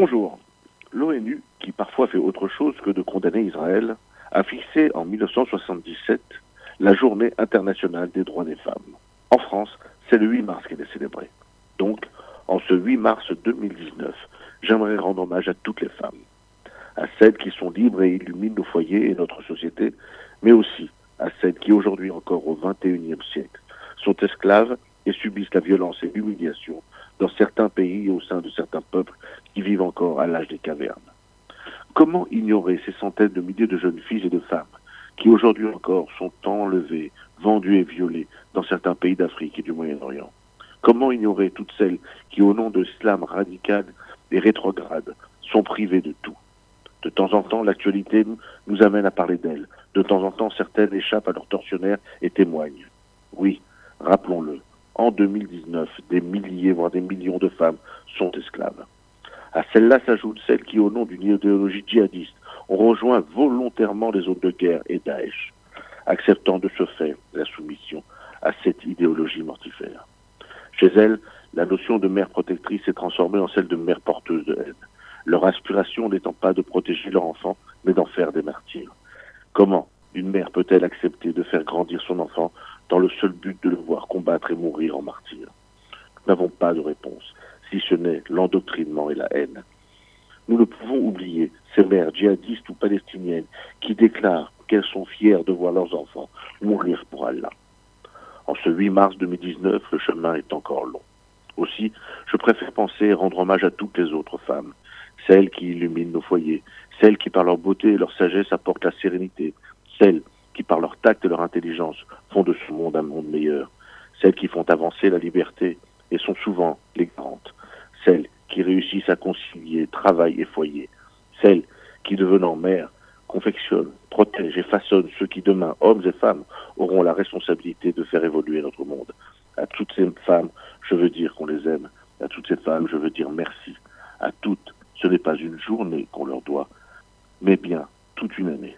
Bonjour. L'ONU, qui parfois fait autre chose que de condamner Israël, a fixé en 1977 la journée internationale des droits des femmes. En France, c'est le 8 mars qu'elle est célébrée. Donc, en ce 8 mars 2019, j'aimerais rendre hommage à toutes les femmes, à celles qui sont libres et illuminent nos foyers et notre société, mais aussi à celles qui aujourd'hui encore au XXIe siècle sont esclaves et subissent la violence et l'humiliation dans certains pays et au sein de certains peuples qui vivent encore à l'âge des cavernes. Comment ignorer ces centaines de milliers de jeunes filles et de femmes qui aujourd'hui encore sont enlevées, vendues et violées dans certains pays d'Afrique et du Moyen-Orient? Comment ignorer toutes celles qui, au nom de l'islam radical et rétrograde, sont privées de tout? De temps en temps, l'actualité nous amène à parler d'elles. De temps en temps, certaines échappent à leurs tortionnaires et témoignent. Oui, rappelons-le, en 2019, des milliers, voire des millions de femmes sont esclaves. À celles-là s'ajoutent celles qui, au nom d'une idéologie djihadiste, ont rejoint volontairement les zones de guerre et Daesh, acceptant de ce fait la soumission à cette idéologie mortifère. Chez elles, la notion de mère protectrice s'est transformée en celle de mère porteuse de haine, leur aspiration n'étant pas de protéger leur enfant, mais d'en faire des martyrs. Comment une mère peut-elle accepter de faire grandir son enfant dans le seul but de le voir combattre et mourir en martyr? Nous n'avons pas de réponse, si ce n'est l'endoctrinement et la haine. Nous ne pouvons oublier ces mères djihadistes ou palestiniennes qui déclarent qu'elles sont fières de voir leurs enfants mourir pour Allah. En ce 8 mars 2019, le chemin est encore long. Aussi, je préfère penser et rendre hommage à toutes les autres femmes, celles qui illuminent nos foyers, celles qui par leur beauté et leur sagesse apportent la sérénité, celles qui par leur tact et leur intelligence font de ce monde un monde meilleur, celles qui font avancer la liberté et sont souvent les qui réussissent à concilier travail et foyer, celles qui, devenant mères, confectionnent, protègent et façonnent ceux qui demain, hommes et femmes, auront la responsabilité de faire évoluer notre monde. À toutes ces femmes, je veux dire qu'on les aime. À toutes ces femmes, je veux dire merci. À toutes, ce n'est pas une journée qu'on leur doit, mais bien toute une année.